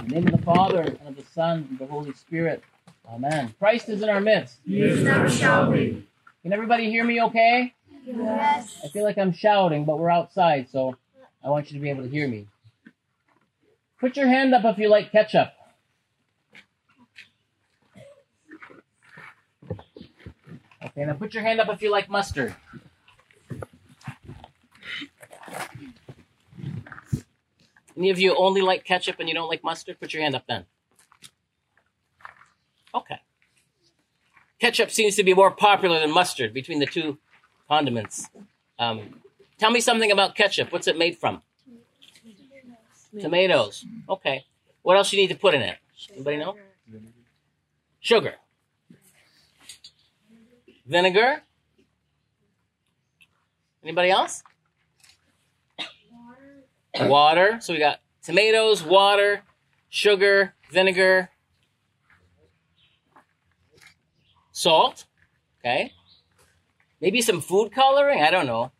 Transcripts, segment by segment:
In the name of the Father, and of the Son, and of the Holy Spirit. Amen. Christ is in our midst. He is never shall be. Can everybody hear me okay? Yes. I feel like I'm shouting, but we're outside, so I want you to be able to hear me. Put your hand up if you like ketchup. Okay, now put your hand up if you like mustard. Any of you only like ketchup and you don't like mustard? Put your hand up then. Okay. Ketchup seems to be more popular than mustard between the two condiments. Um, tell me something about ketchup. What's it made from? Tomatoes. Okay. What else you need to put in it? Anybody know? Sugar. Vinegar. Anybody else? Water. So we got tomatoes, water, sugar, vinegar, salt. Okay. Maybe some food coloring. I don't know.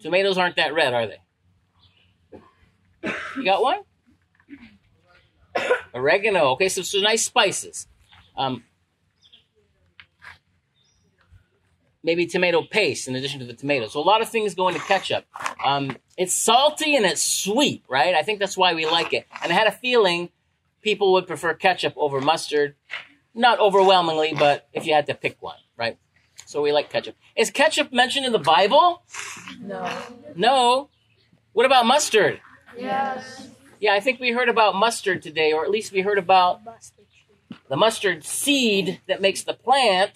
Tomatoes aren't that red, are they? You got one? Oregano. Okay, so some nice spices. Um, maybe tomato paste in addition to the tomatoes. So a lot of things go into ketchup. Um, it's salty and it's sweet, right? I think that's why we like it. And I had a feeling people would prefer ketchup over mustard. Not overwhelmingly, but if you had to pick one, right? So we like ketchup. Is ketchup mentioned in the Bible? No. No. What about mustard? Yes. Yeah, I think we heard about mustard today, or at least we heard about the mustard seed that makes the plant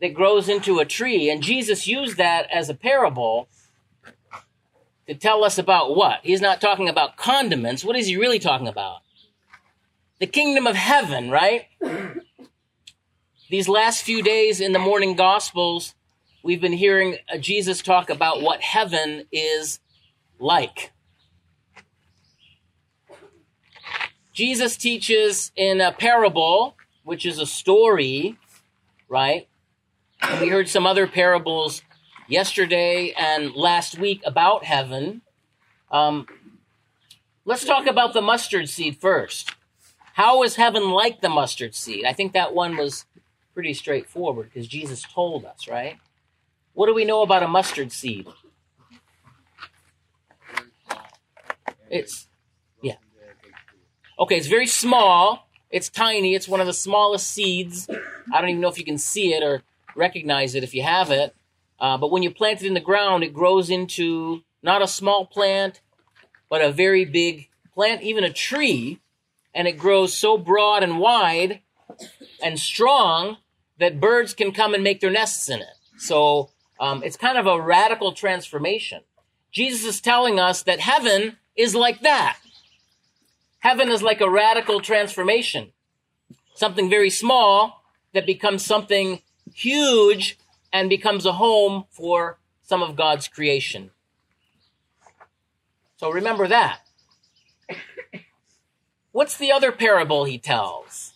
that grows into a tree. And Jesus used that as a parable to tell us about what? He's not talking about condiments. What is he really talking about? The kingdom of heaven, right? These last few days in the morning gospels, we've been hearing uh, Jesus talk about what heaven is like. Jesus teaches in a parable, which is a story, right? We heard some other parables yesterday and last week about heaven. Um, let's talk about the mustard seed first. How is heaven like the mustard seed? I think that one was pretty straightforward because Jesus told us, right? What do we know about a mustard seed? It's yeah. Okay, it's very small. It's tiny. It's one of the smallest seeds. I don't even know if you can see it or recognize it if you have it. Uh, but when you plant it in the ground, it grows into not a small plant, but a very big plant, even a tree. And it grows so broad and wide and strong that birds can come and make their nests in it. So um, it's kind of a radical transformation. Jesus is telling us that heaven is like that. Heaven is like a radical transformation. Something very small that becomes something huge and becomes a home for some of God's creation. So remember that. What's the other parable he tells?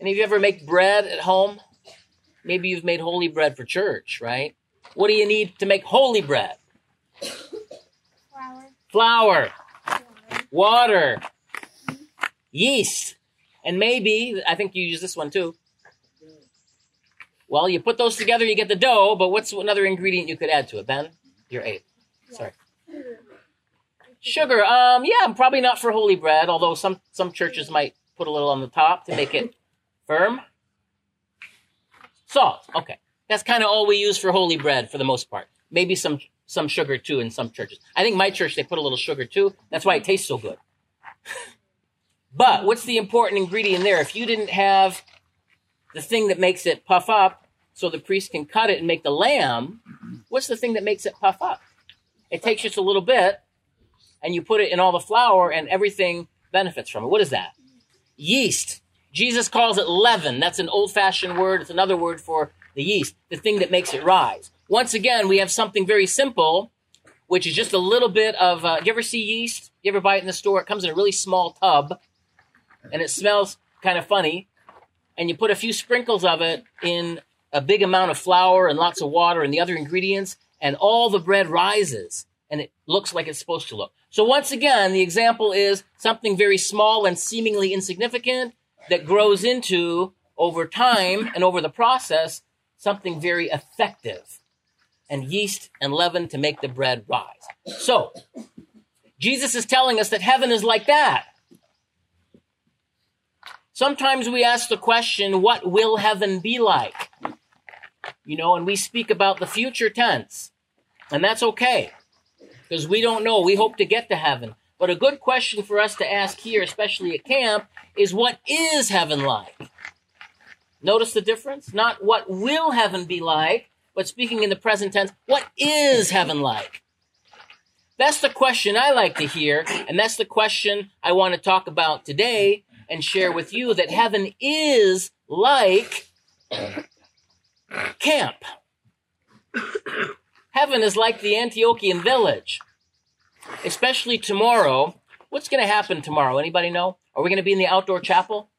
Any of you ever make bread at home? Maybe you've made holy bread for church, right? What do you need to make holy bread? Flour. Flour, water, yeast, and maybe, I think you use this one too. Well, you put those together, you get the dough, but what's another ingredient you could add to it, Ben? You're eight. Sorry. Sugar. Um, yeah, probably not for holy bread, although some, some churches might put a little on the top to make it firm. Salt. Okay. That's kind of all we use for holy bread for the most part. Maybe some some sugar too in some churches. I think my church they put a little sugar too. That's why it tastes so good. but what's the important ingredient there? If you didn't have the thing that makes it puff up so the priest can cut it and make the lamb, what's the thing that makes it puff up? It takes just a little bit and you put it in all the flour and everything benefits from it. What is that? Yeast. Jesus calls it leaven. That's an old fashioned word. It's another word for the yeast, the thing that makes it rise. Once again, we have something very simple, which is just a little bit of. Uh, you ever see yeast? You ever buy it in the store? It comes in a really small tub, and it smells kind of funny. And you put a few sprinkles of it in a big amount of flour and lots of water and the other ingredients, and all the bread rises, and it looks like it's supposed to look. So once again, the example is something very small and seemingly insignificant that grows into over time and over the process something very effective and yeast and leaven to make the bread rise. So, Jesus is telling us that heaven is like that. Sometimes we ask the question, what will heaven be like? You know, and we speak about the future tense. And that's okay because we don't know. We hope to get to heaven. But a good question for us to ask here, especially at camp, is what is heaven like? Notice the difference? Not what will heaven be like, but speaking in the present tense, what is heaven like? That's the question I like to hear, and that's the question I want to talk about today and share with you that heaven is like camp. Heaven is like the Antiochian village, especially tomorrow. What's going to happen tomorrow? Anybody know? Are we going to be in the outdoor chapel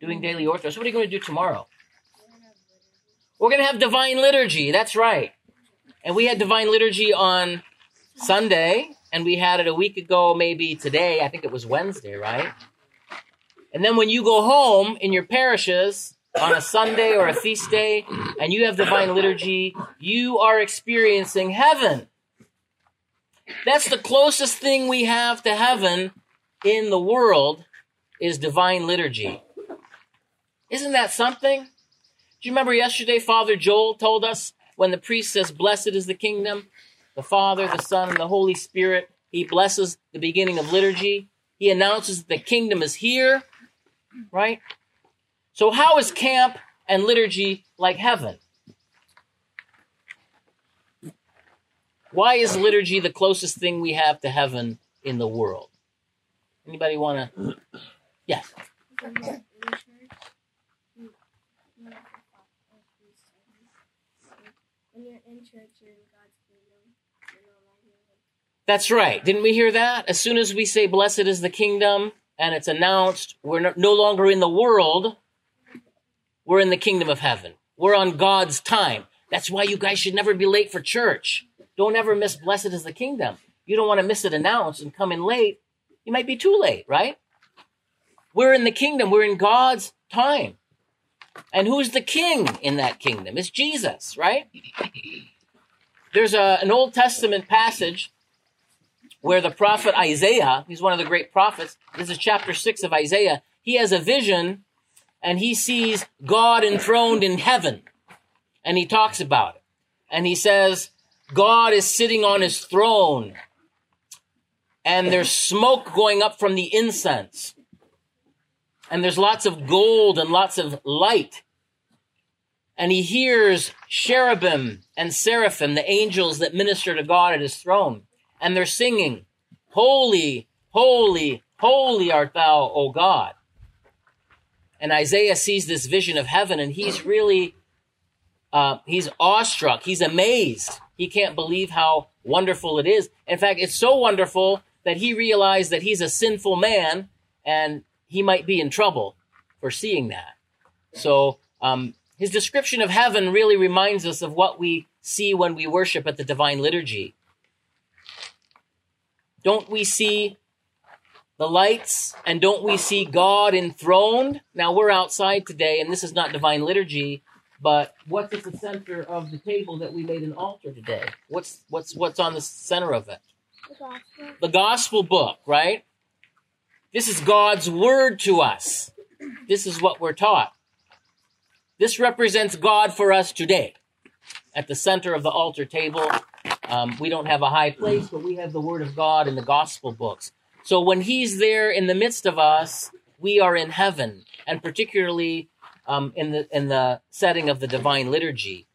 doing daily orthros? What are you going to do tomorrow? We're going to have divine liturgy. That's right. And we had divine liturgy on Sunday, and we had it a week ago, maybe today. I think it was Wednesday, right? And then when you go home in your parishes on a Sunday or a feast day and you have divine liturgy, you are experiencing heaven. That's the closest thing we have to heaven in the world is divine liturgy. Isn't that something? Do you remember yesterday Father Joel told us when the priest says, Blessed is the kingdom, the Father, the Son, and the Holy Spirit, he blesses the beginning of liturgy. He announces that the kingdom is here, right? So, how is camp and liturgy like heaven? Why is liturgy the closest thing we have to heaven in the world? Anybody want to? Yes. That's right. Didn't we hear that? As soon as we say, Blessed is the kingdom, and it's announced, we're no longer in the world, we're in the kingdom of heaven. We're on God's time. That's why you guys should never be late for church. Don't ever miss Blessed is the kingdom. You don't want to miss it announced and come in late. You might be too late, right? We're in the kingdom. We're in God's time. And who's the king in that kingdom? It's Jesus, right? There's a, an Old Testament passage where the prophet Isaiah, he's one of the great prophets, this is chapter 6 of Isaiah, he has a vision and he sees God enthroned in heaven. And he talks about it. And he says, God is sitting on his throne. And there's smoke going up from the incense. And there's lots of gold and lots of light. And he hears cherubim and seraphim, the angels that minister to God at his throne. And they're singing, Holy, holy, holy art thou, O God. And Isaiah sees this vision of heaven and he's really, uh, he's awestruck. He's amazed. He can't believe how wonderful it is. In fact, it's so wonderful that he realized that he's a sinful man and he might be in trouble for seeing that. So, um, his description of heaven really reminds us of what we see when we worship at the divine liturgy. Don't we see the lights and don't we see God enthroned? Now we're outside today and this is not divine liturgy, but what's at the center of the table that we made an altar today? What's what's what's on the center of it? the gospel. The gospel book, right? This is God's word to us. This is what we're taught. This represents God for us today. At the center of the altar table, um, we don't have a high place, but we have the word of God in the gospel books. So when He's there in the midst of us, we are in heaven, and particularly um, in the in the setting of the divine liturgy.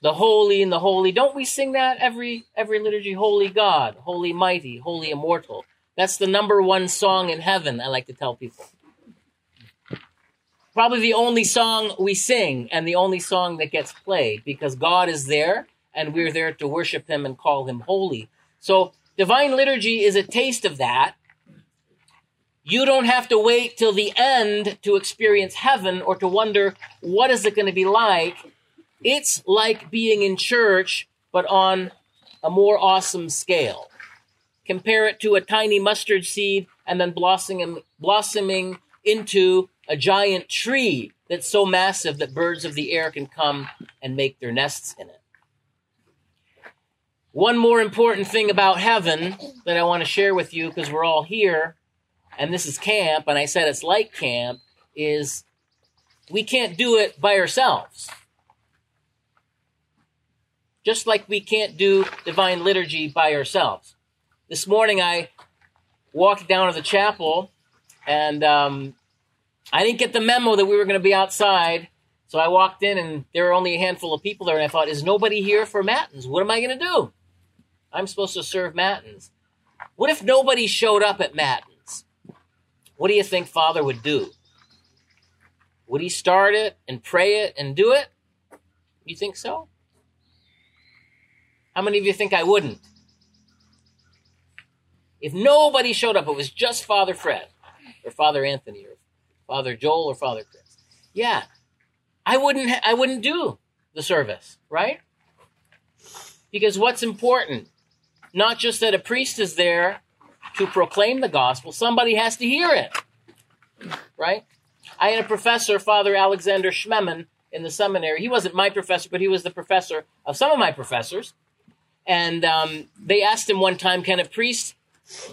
The holy and the holy. Don't we sing that every every liturgy? Holy God, holy mighty, holy immortal. That's the number one song in heaven. I like to tell people. Probably the only song we sing and the only song that gets played because God is there and we're there to worship Him and call Him holy. So divine liturgy is a taste of that. You don't have to wait till the end to experience heaven or to wonder what is it going to be like. It's like being in church, but on a more awesome scale. compare it to a tiny mustard seed and then blossoming, blossoming into a giant tree that's so massive that birds of the air can come and make their nests in it. One more important thing about heaven that I want to share with you because we're all here and this is camp, and I said it's like camp, is we can't do it by ourselves. Just like we can't do divine liturgy by ourselves. This morning I walked down to the chapel and um, I didn't get the memo that we were going to be outside. So I walked in and there were only a handful of people there, and I thought, is nobody here for Matins? What am I going to do? I'm supposed to serve Matins. What if nobody showed up at Matins? What do you think Father would do? Would he start it and pray it and do it? You think so? How many of you think I wouldn't? If nobody showed up, it was just Father Fred or Father Anthony or Father Joel or Father Chris. Yeah, I wouldn't. I wouldn't do the service, right? Because what's important? Not just that a priest is there to proclaim the gospel. Somebody has to hear it, right? I had a professor, Father Alexander Schmemann, in the seminary. He wasn't my professor, but he was the professor of some of my professors. And um, they asked him one time, "Can a priest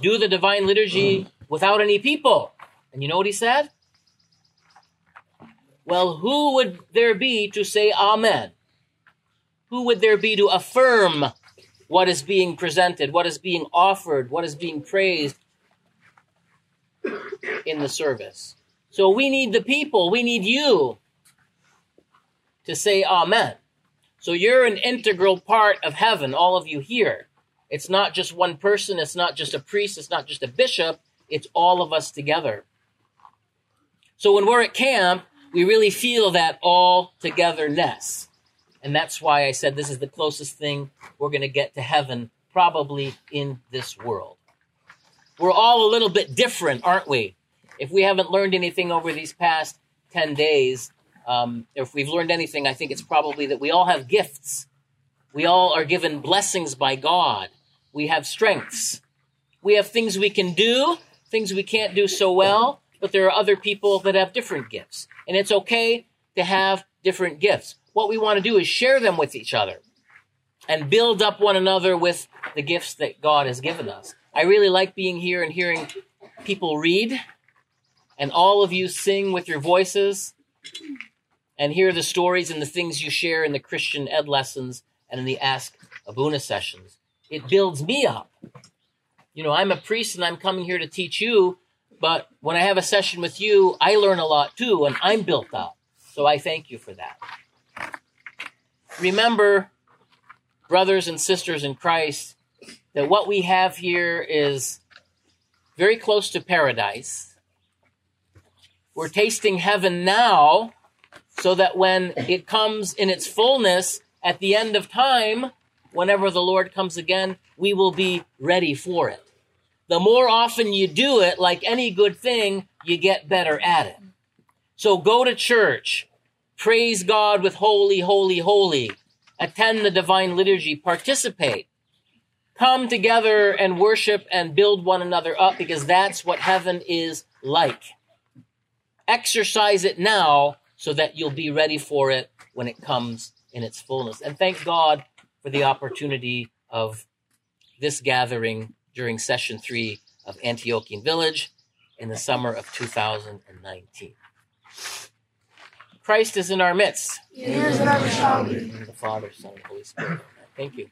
do the divine liturgy without any people?" And you know what he said? Well, who would there be to say Amen? Who would there be to affirm what is being presented, what is being offered, what is being praised in the service? So we need the people, we need you to say Amen. So you're an integral part of heaven, all of you here. It's not just one person, it's not just a priest, it's not just a bishop, it's all of us together. So when we're at camp, we really feel that all togetherness. And that's why I said this is the closest thing we're going to get to heaven, probably in this world. We're all a little bit different, aren't we? If we haven't learned anything over these past 10 days, um, if we've learned anything, I think it's probably that we all have gifts. We all are given blessings by God. We have strengths. We have things we can do, things we can't do so well, but there are other people that have different gifts. And it's okay to have different gifts. What we want to do is share them with each other and build up one another with the gifts that God has given us. I really like being here and hearing people read and all of you sing with your voices and hear the stories and the things you share in the Christian Ed lessons and in the Ask Abuna sessions. It builds me up. You know, I'm a priest and I'm coming here to teach you, but when I have a session with you, I learn a lot too and I'm built up. So I thank you for that. Remember, brothers and sisters in Christ, that what we have here is very close to paradise. We're tasting heaven now so that when it comes in its fullness at the end of time, whenever the Lord comes again, we will be ready for it. The more often you do it, like any good thing, you get better at it. So go to church, praise God with holy, holy, holy, attend the divine liturgy, participate, come together and worship and build one another up because that's what heaven is like. Exercise it now so that you'll be ready for it when it comes in its fullness. And thank God for the opportunity of this gathering during session three of Antiochian Village in the summer of 2019. Christ is in our midst. He is in our shall be. The Father, Son, and Holy Spirit. Thank you.